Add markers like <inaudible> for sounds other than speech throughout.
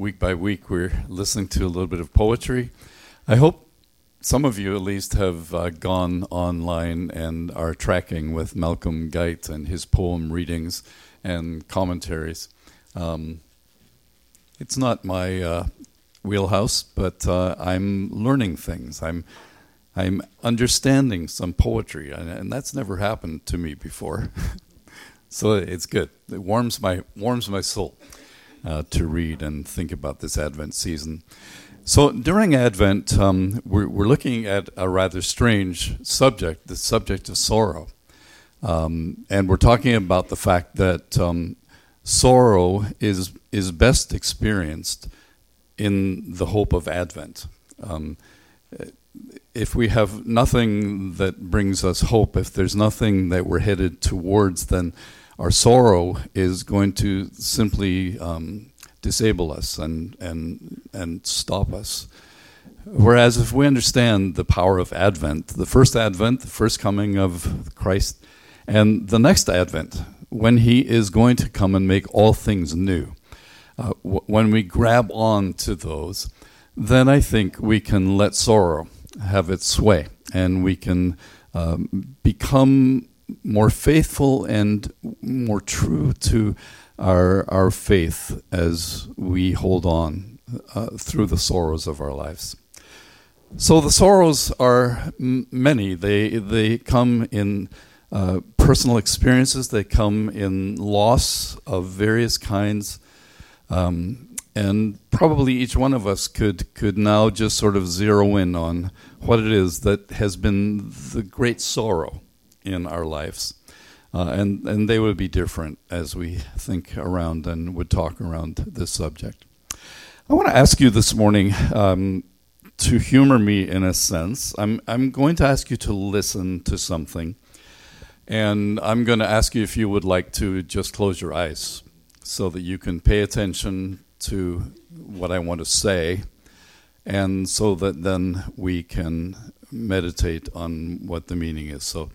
week by week, we're listening to a little bit of poetry. I hope some of you, at least, have uh, gone online and are tracking with Malcolm Guite and his poem readings and commentaries. Um, it's not my uh, wheelhouse, but uh, I'm learning things. I'm I'm understanding some poetry, and, and that's never happened to me before. <laughs> so it's good. It warms my warms my soul uh, to read and think about this Advent season. So during Advent, um, we're, we're, looking at a rather strange subject, the subject of sorrow. Um, and we're talking about the fact that um, sorrow is, is best experienced in the hope of Advent. Um, if we have nothing that brings us hope, if there's nothing that we're headed towards, then our sorrow is going to simply um, disable us and, and, and stop us. Whereas if we understand the power of Advent, the first Advent, the first coming of Christ, and the next Advent, when He is going to come and make all things new, uh, w- when we grab on to those, then I think we can let sorrow have its sway and we can um, become more faithful and more true to our our faith as we hold on uh, through the sorrows of our lives. So the sorrows are m- many. They they come in uh, personal experiences. They come in loss of various kinds. Um, and probably each one of us could could now just sort of zero in on what it is that has been the great sorrow in our lives. Uh, and, and they would be different as we think around and would talk around this subject. I want to ask you this morning um, to humor me in a sense. I'm, I'm going to ask you to listen to something, and I'm going to ask you if you would like to just close your eyes so that you can pay attention to what I want to say, and so that then we can meditate on what the meaning is. So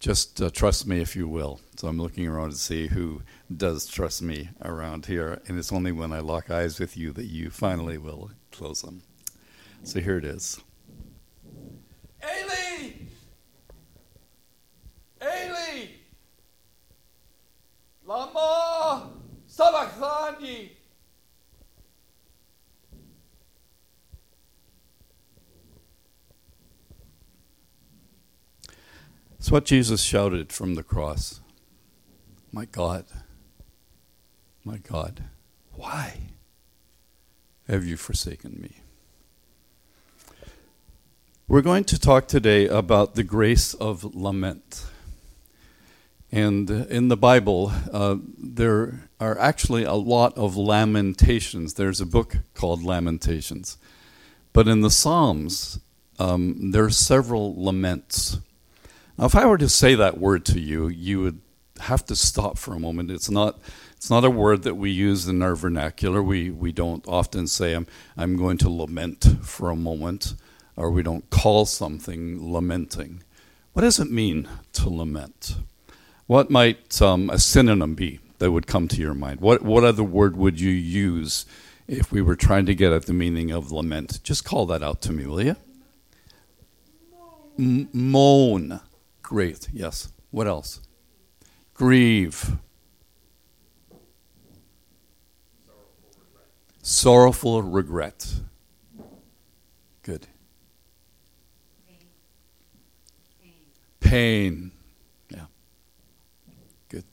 just uh, trust me if you will. So I'm looking around to see who does trust me around here, and it's only when I lock eyes with you that you finally will close them. So here it is. Eli! Eli! Lama sabachthani! It's what Jesus shouted from the cross My God, my God, why have you forsaken me? We're going to talk today about the grace of lament. And in the Bible, uh, there are actually a lot of lamentations. There's a book called Lamentations. But in the Psalms, um, there are several laments. Now, if I were to say that word to you, you would have to stop for a moment. It's not, it's not a word that we use in our vernacular. We, we don't often say, I'm, I'm going to lament for a moment, or we don't call something lamenting. What does it mean to lament? What might um, a synonym be that would come to your mind? What, what other word would you use if we were trying to get at the meaning of lament? Just call that out to me, will you? M- moan. Great, yes. What else? Grieve. Sorrowful regret. Good. Pain. Yeah. Good.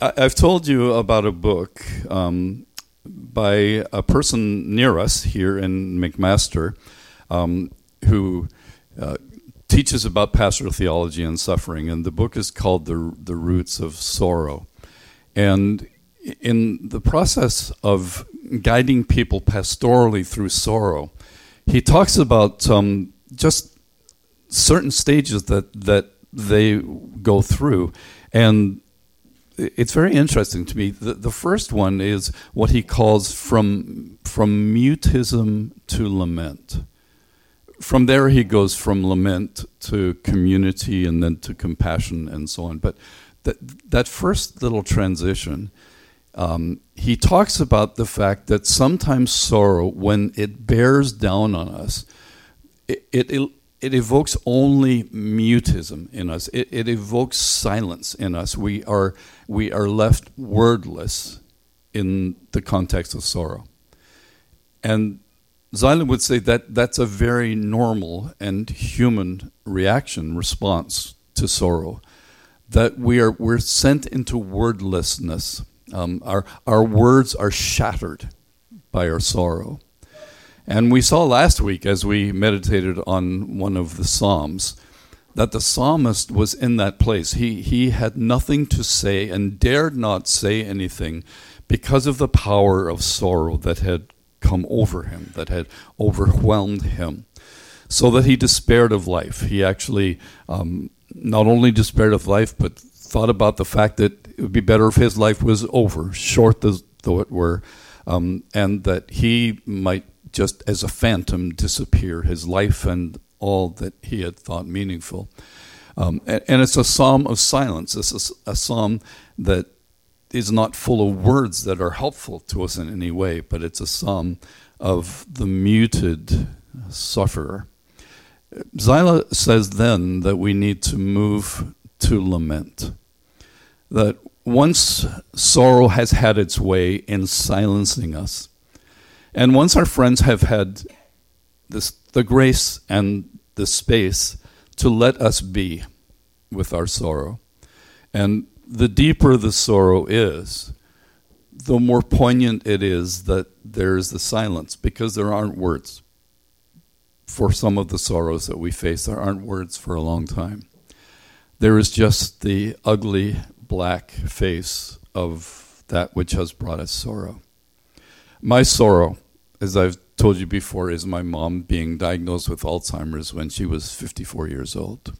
I, have told you about a book um, by a person near us here in McMaster um, who uh, teaches about pastoral theology and suffering, and the book is called The, the Roots of Sorrow. And in the process of guiding people pastorally through sorrow, he talks about um, just certain stages that, that they go through. And it's very interesting to me. The, the first one is what he calls from, from mutism to lament from there he goes from lament to community and then to compassion and so on. But that that first little transition um, he talks about the fact that sometimes sorrow, when it bears down on us, it, it, it evokes only mutism in us. It, it evokes silence in us. We are, we are left wordless in the context of sorrow. And Zeilen would say that that's a very normal and human reaction, response to sorrow. That we are we're sent into wordlessness. Um, our our words are shattered by our sorrow. And we saw last week as we meditated on one of the Psalms that the psalmist was in that place. He, he had nothing to say and dared not say anything because of the power of sorrow that had come over him, that had overwhelmed him, so that he despaired of life. He actually um, not only despaired of life, but thought about the fact that it would be better if his life was over, short though it were, um, and that he might just as a phantom disappear, his life and all that he had thought meaningful. Um, and, and, it's a psalm of silence. It's a, a psalm that is not full of words that are helpful to us in any way, but it's a psalm of the muted sufferer. Zeile says then that we need to move to lament. That once sorrow has had its way in silencing us, and once our friends have had this, the grace and the space to let us be with our sorrow, and the deeper the sorrow is, the more poignant it is that there's the silence because there aren't words. For some of the sorrows that we face, there aren't words for a long time. There is just the ugly black face of that which has brought us sorrow. My sorrow, as I've told you before, is my mom being diagnosed with Alzheimer's when she was 54 years old.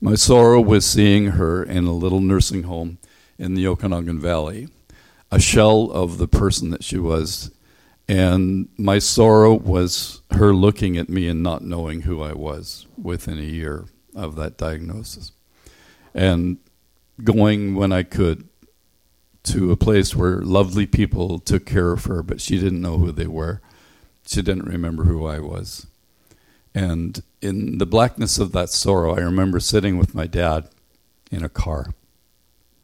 My sorrow was seeing her in a little nursing home in the Okanagan Valley, a shell of the person that she was. And my sorrow was her looking at me and not knowing who I was within a year of that diagnosis. And going when I could to a place where lovely people took care of her, but she didn't know who they were. She didn't remember who I was. And in the blackness of that sorrow, I remember sitting with my dad in a car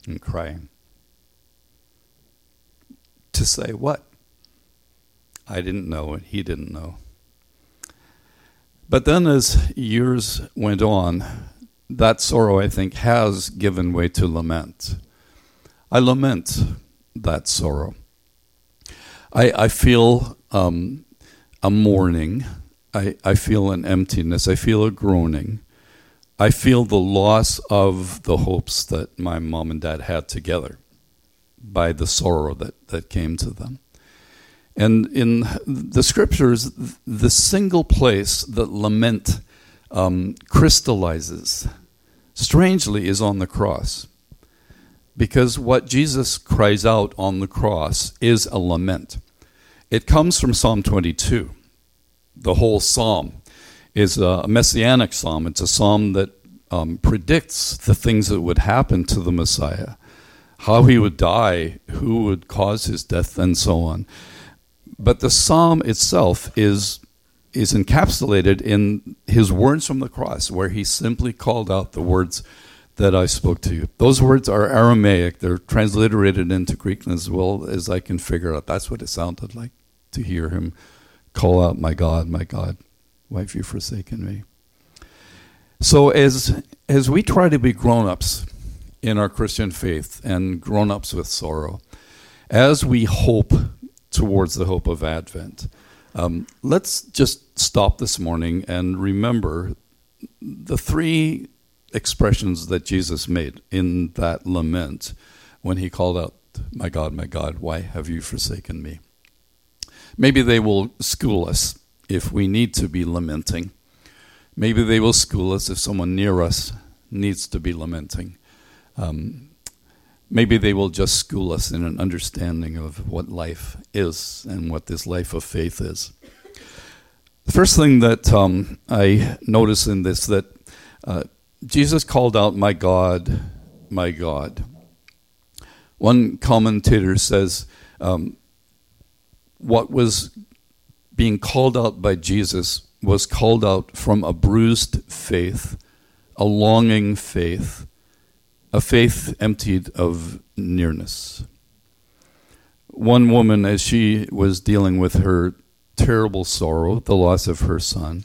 and crying. To say what? I didn't know, and he didn't know. But then, as years went on, that sorrow, I think, has given way to lament. I lament that sorrow. I, I feel um, a mourning I, I feel an emptiness. I feel a groaning. I feel the loss of the hopes that my mom and dad had together by the sorrow that, that came to them. And in the scriptures, the single place that lament um, crystallizes, strangely, is on the cross. Because what Jesus cries out on the cross is a lament. It comes from Psalm 22 the whole psalm is a messianic psalm. It's a psalm that um, predicts the things that would happen to the Messiah, how he would die, who would cause his death, and so on. But the psalm itself is is encapsulated in his words from the cross, where he simply called out the words that I spoke to you. Those words are Aramaic. They're transliterated into Greek as well as I can figure out. That's what it sounded like to hear him call out, My God, my God, why have you forsaken me? So, as, as we try to be grown ups in our Christian faith and grown ups with sorrow, as we hope towards the hope of Advent, um, let's just stop this morning and remember the three expressions that Jesus made in that lament when he called out, My God, my God, why have you forsaken me? Maybe they will school us if we need to be lamenting. Maybe they will school us if someone near us needs to be lamenting. Um, maybe they will just school us in an understanding of what life is and what this life of faith is. The first thing that um, I notice in this that uh, Jesus called out, "My God, my God." One commentator says um, what was being called out by Jesus was called out from a bruised faith, a longing faith, a faith emptied of nearness. One woman, as she was dealing with her terrible sorrow, the loss of her son,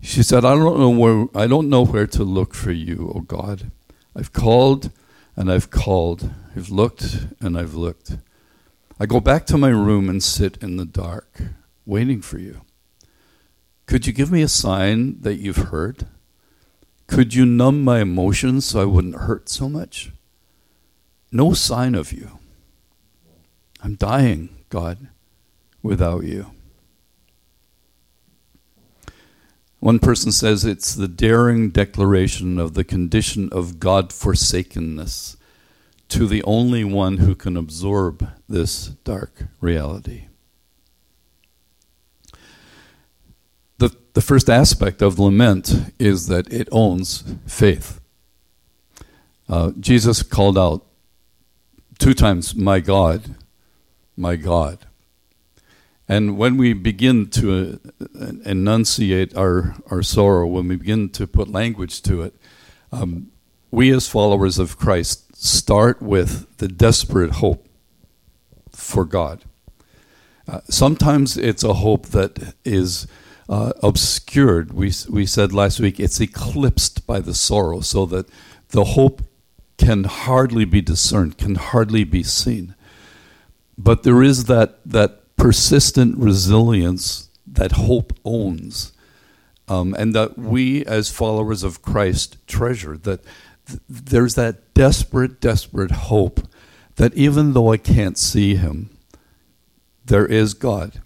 she said, I don't know where I don't know where to look for you, O God. I've called and I've called. I've looked and I've looked. I go back to my room and sit in the dark, waiting for you. Could you give me a sign that you've heard? Could you numb my emotions so I wouldn't hurt so much? No sign of you. I'm dying, God, without you. One person says it's the daring declaration of the condition of God forsakenness to the only one who can absorb this dark reality. The, the first aspect of lament is that it owns faith. Uh, Jesus called out two times, My God, my God. And when we begin to uh, enunciate our, our sorrow, when we begin to put language to it, um, we as followers of Christ start with the desperate hope for God. Uh, sometimes it's a hope that is uh, obscured. We, we said last week it's eclipsed by the sorrow, so that the hope can hardly be discerned, can hardly be seen. But there is that, that persistent resilience that hope owns, um, and that we as followers of Christ treasure. That th- there's that desperate, desperate hope that even though I can't see Him, there is God.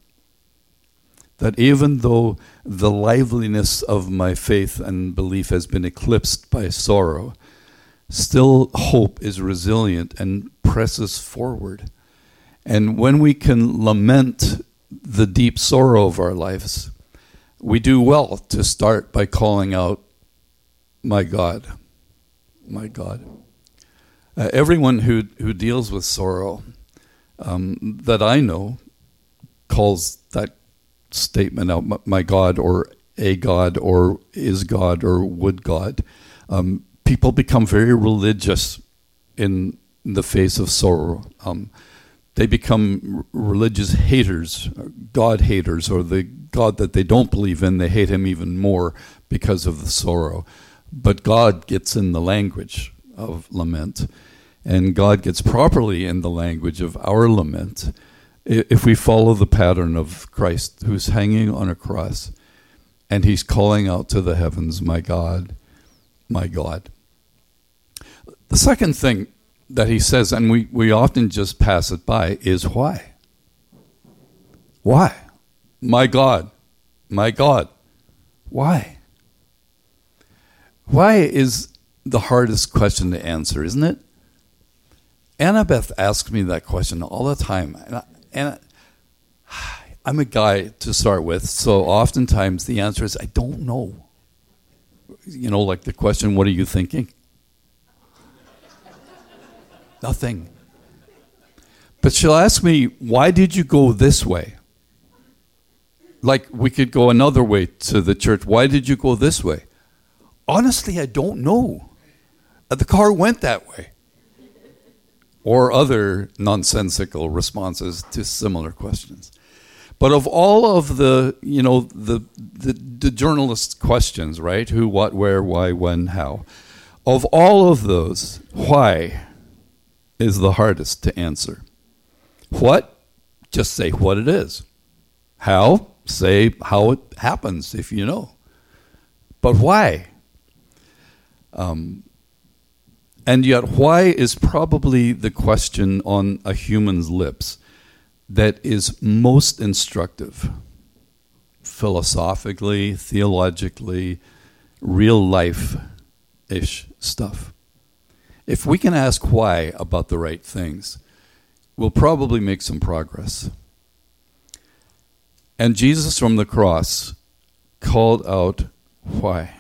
That even though the liveliness of my faith and belief has been eclipsed by sorrow, still hope is resilient and presses forward. And when we can lament the deep sorrow of our lives, we do well to start by calling out, My God, my God. Uh, everyone who, who deals with sorrow um, that I know calls that statement out, My God, or a God, or is God, or would God. Um, people become very religious in the face of sorrow. Um, they become religious haters, God haters, or the God that they don't believe in, they hate him even more because of the sorrow. But God gets in the language of lament, and God gets properly in the language of our lament if we follow the pattern of Christ who's hanging on a cross and he's calling out to the heavens, My God, my God. The second thing that he says, and we, we often just pass it by, is why? Why? My God, my God, why? Why is the hardest question to answer, isn't it? Annabeth asks me that question all the time. And, I, and I, I'm a guy to start with, so oftentimes the answer is, I don't know. You know, like the question, what are you thinking? Nothing. But she'll ask me, why did you go this way? Like we could go another way to the church. Why did you go this way? Honestly, I don't know. Uh, the car went that way. Or other nonsensical responses to similar questions. But of all of the, you know, the, the, the journalist's questions, right? Who, what, where, why, when, how. Of all of those, why is the hardest to answer. What? Just say what it is. How? Say how it happens if you know. But why? Um, and yet, why is probably the question on a human's lips that is most instructive, philosophically, theologically, real life ish stuff. If we can ask why about the right things, we'll probably make some progress. And Jesus from the cross called out why.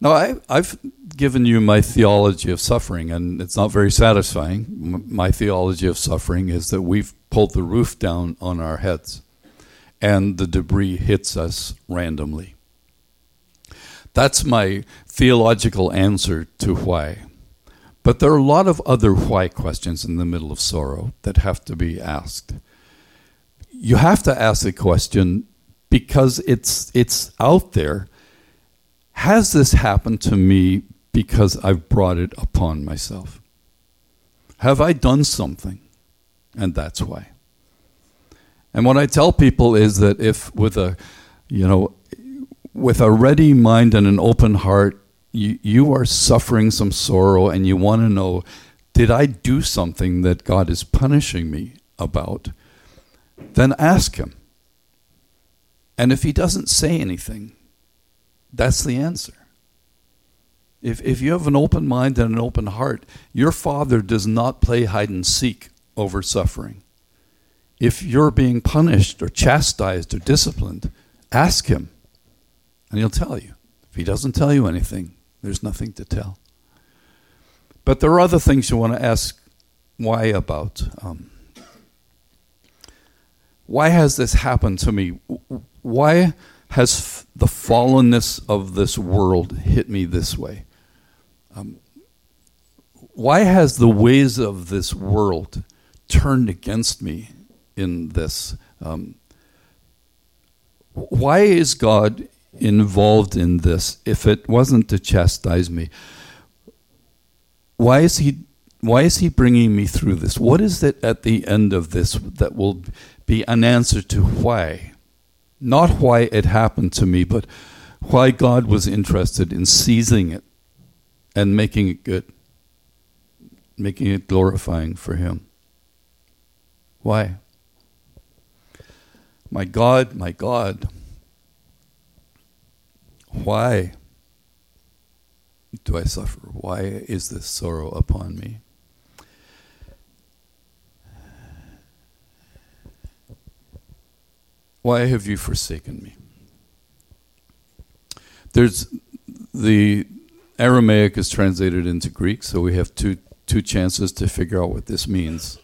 Now, I, I've given you my theology of suffering, and it's not very satisfying. My theology of suffering is that we've pulled the roof down on our heads, and the debris hits us randomly. That's my theological answer to why. But there are a lot of other why questions in the middle of sorrow that have to be asked. You have to ask the question because it's it's out there. Has this happened to me because I've brought it upon myself? Have I done something? And that's why. And what I tell people is that if with a you know with a ready mind and an open heart you, you are suffering some sorrow and you want to know did I do something that God is punishing me about? Then ask Him. And if He doesn't say anything, that's the answer. If, if you have an open mind and an open heart, your Father does not play hide and seek over suffering. If you're being punished or chastised or disciplined, ask Him, and He'll tell you. If He doesn't tell you anything, there's nothing to tell. But there are other things you want to ask why about. Um, why has this happened to me? Why has f- the fallenness of this world hit me this way? Um, why has the ways of this world turned against me in this? Um, why is God involved in this if it wasn't to chastise me? Why is he why is he bringing me through this? What is it at the end of this that will be an answer to why? Not why it happened to me, but why God was interested in seizing it and making it good, making it glorifying for him. Why? My God, my God, why do I suffer? Why is this sorrow upon me? Why have you forsaken me? There's the Aramaic is translated into Greek, so we have two two chances to figure out what this means.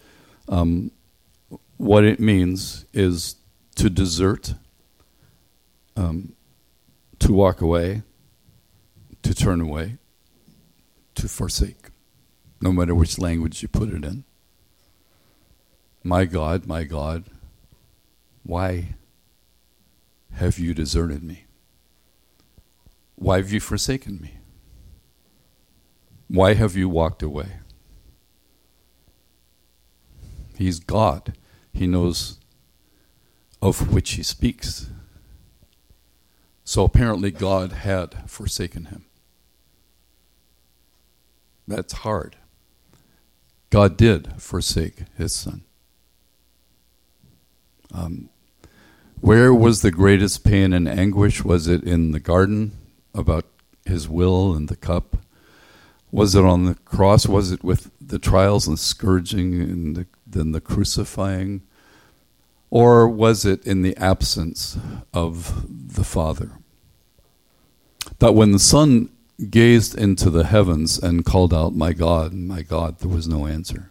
Um, what it means is to desert, um, to walk away, to turn away, to forsake, no matter which language you put it in. My God, my God, why have you deserted me? Why have you forsaken me? Why have you walked away? He's God. He knows of which he speaks. So apparently, God had forsaken him. That's hard. God did forsake his son. Um, where was the greatest pain and anguish? Was it in the garden about his will and the cup? Was it on the cross? Was it with the trials and scourging and the, then the crucifying? Or was it in the absence of the Father? That when the Son gazed into the heavens and called out, My God, my God, there was no answer.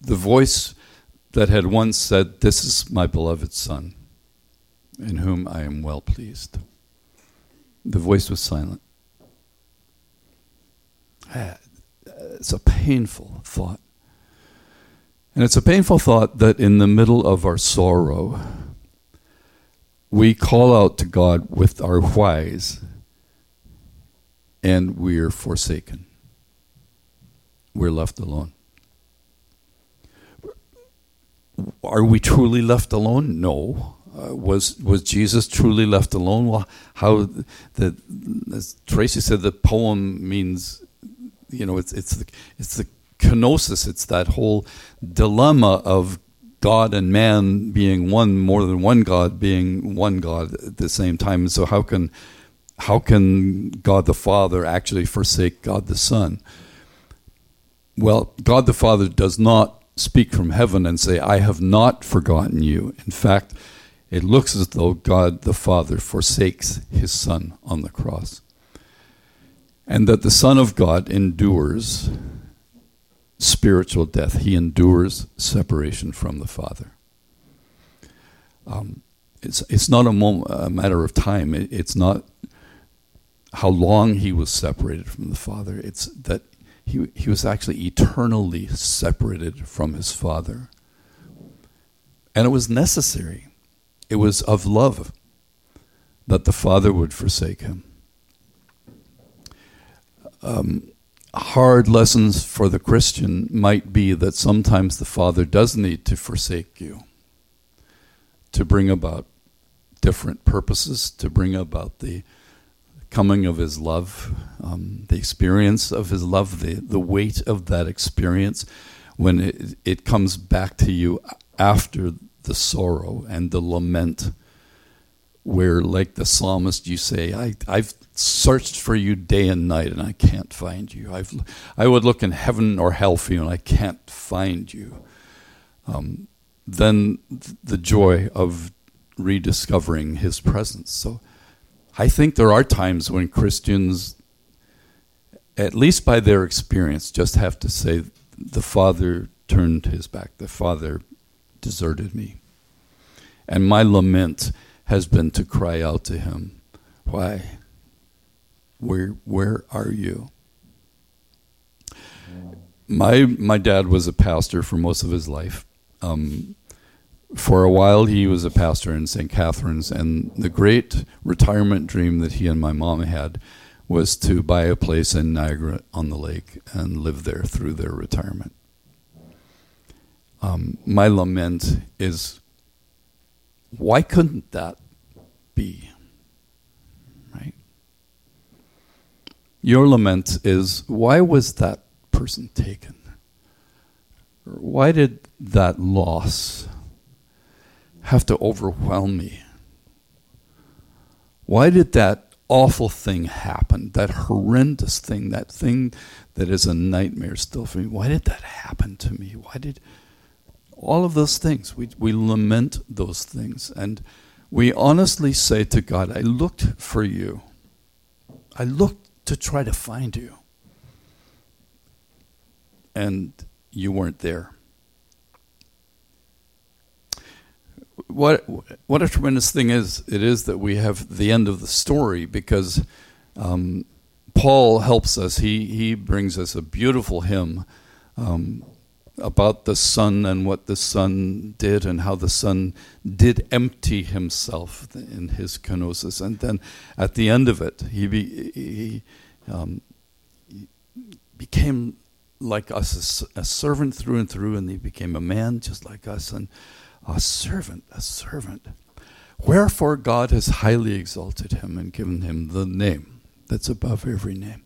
The voice that had once said, This is my beloved Son, in whom I am well pleased. The voice was silent. Ah, it's a painful thought. And it's a painful thought that in the middle of our sorrow, we call out to God with our whys, and we're forsaken. We're left alone. Are we truly left alone? No. Uh, was was Jesus truly left alone? Well, how the as Tracy said, the poem means, you know, it's it's the, it's the kenosis. It's that whole dilemma of God and man being one, more than one God being one God at the same time. And so how can how can God the Father actually forsake God the Son? Well, God the Father does not speak from heaven and say, I have not forgotten you. In fact, it looks as though God the Father forsakes his Son on the cross. And that the Son of God endures spiritual death, he endures separation from the Father. Um, it's, it's not a, moment, a matter of time, it, it's not how long he was separated from the Father, it's that he, he was actually eternally separated from his Father. And it was necessary. It was of love that the Father would forsake him. Um, hard lessons for the Christian might be that sometimes the Father does need to forsake you to bring about different purposes, to bring about the coming of His love, um, the experience of His love, the, the weight of that experience when it, it comes back to you after the sorrow and the lament, where, like the psalmist, you say, I, I've searched for you day and night and I can't find you. I've, I would look in heaven or hell for you and I can't find you. Um, then the joy of rediscovering his presence. So I think there are times when Christians, at least by their experience, just have to say, the Father turned his back, the Father deserted me. And my lament has been to cry out to him, Why? Where, where are you? My, my dad was a pastor for most of his life. Um, for a while, he was a pastor in St. Catharines, and the great retirement dream that he and my mom had was to buy a place in Niagara on the Lake and live there through their retirement. Um, my lament is why couldn't that be? Right? Your lament is why was that person taken? Why did that loss have to overwhelm me? Why did that awful thing happen? That horrendous thing, that thing that is a nightmare still for me. Why did that happen to me? Why did all of those things? We, we lament those things. And we honestly say to God, I looked for you. I looked to try to find you. And you weren't there. What what a tremendous thing is it is that we have the end of the story because um, Paul helps us. He he brings us a beautiful hymn um, about the Son and what the Son did and how the Son did empty himself in his kenosis. And then at the end of it, he, be, he, um, became like us, a, a, servant through and through, and he became a man just like us, and a servant, a servant. Wherefore God has highly exalted him and given him the name that's above every name,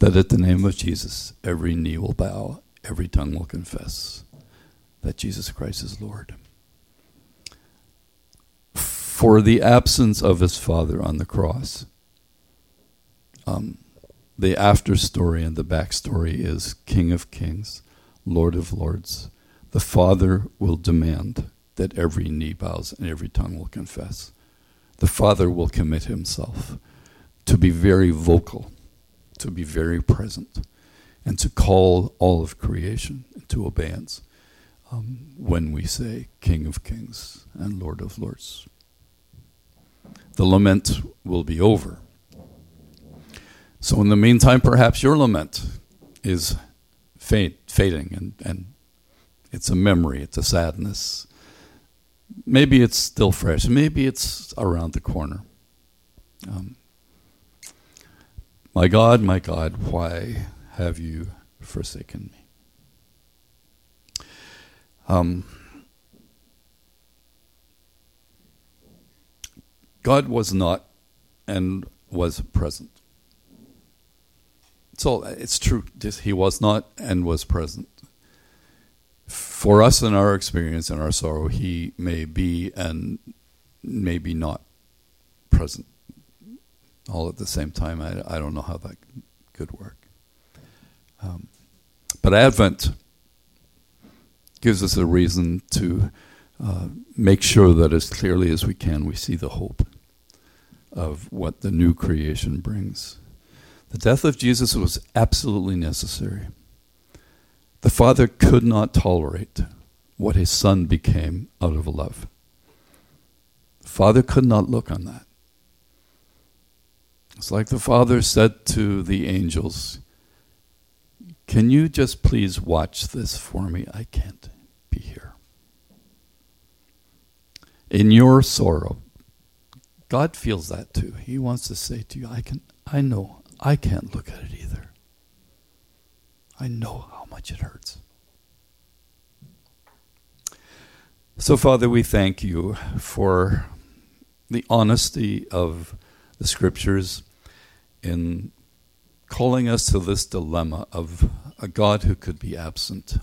that at the name of Jesus every knee will bow every tongue will confess that Jesus Christ is Lord. For the absence of his Father on the cross, um, the after story and the backstory is King of Kings, Lord of Lords. The Father will demand that every knee bows and every tongue will confess. The Father will commit himself to be very vocal, to be very present and to call all of creation to abeyance um, when we say King of Kings and Lord of Lords. The lament will be over. So, in the meantime, perhaps your lament is fade, fading and, and it's a memory, it's a sadness. Maybe it's still fresh, maybe it's around the corner. Um, my God, my God, why have you forsaken me? Um, God was not and was present. So it's true. He was not and was present. For us in our experience and our sorrow, He may be and maybe not present all at the same time. I, I don't know how that could work. Um, but Advent gives us a reason to uh, make sure that as clearly as we can we see the hope of what the new creation brings. The death of Jesus was absolutely necessary. The Father could not tolerate what his Son became out of love. The Father could not look on that. It's like the Father said to the angels, Can you just please watch this for me? I can't be here. In your sorrow, God feels that too. He wants to say to you, I can I know I can't look at it either. I know much it hurts. So Father, we thank you for the honesty of the scriptures in calling us to this dilemma of a God who could be absent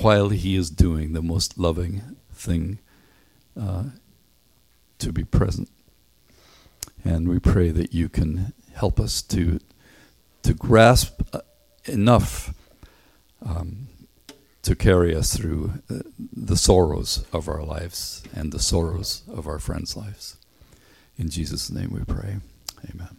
while he is doing the most loving thing uh, to be present. And we pray that you can help us to, to grasp uh, enough um, to carry us through uh, the sorrows of our lives and the sorrows of our friends' lives. In Jesus' name we pray. Amen.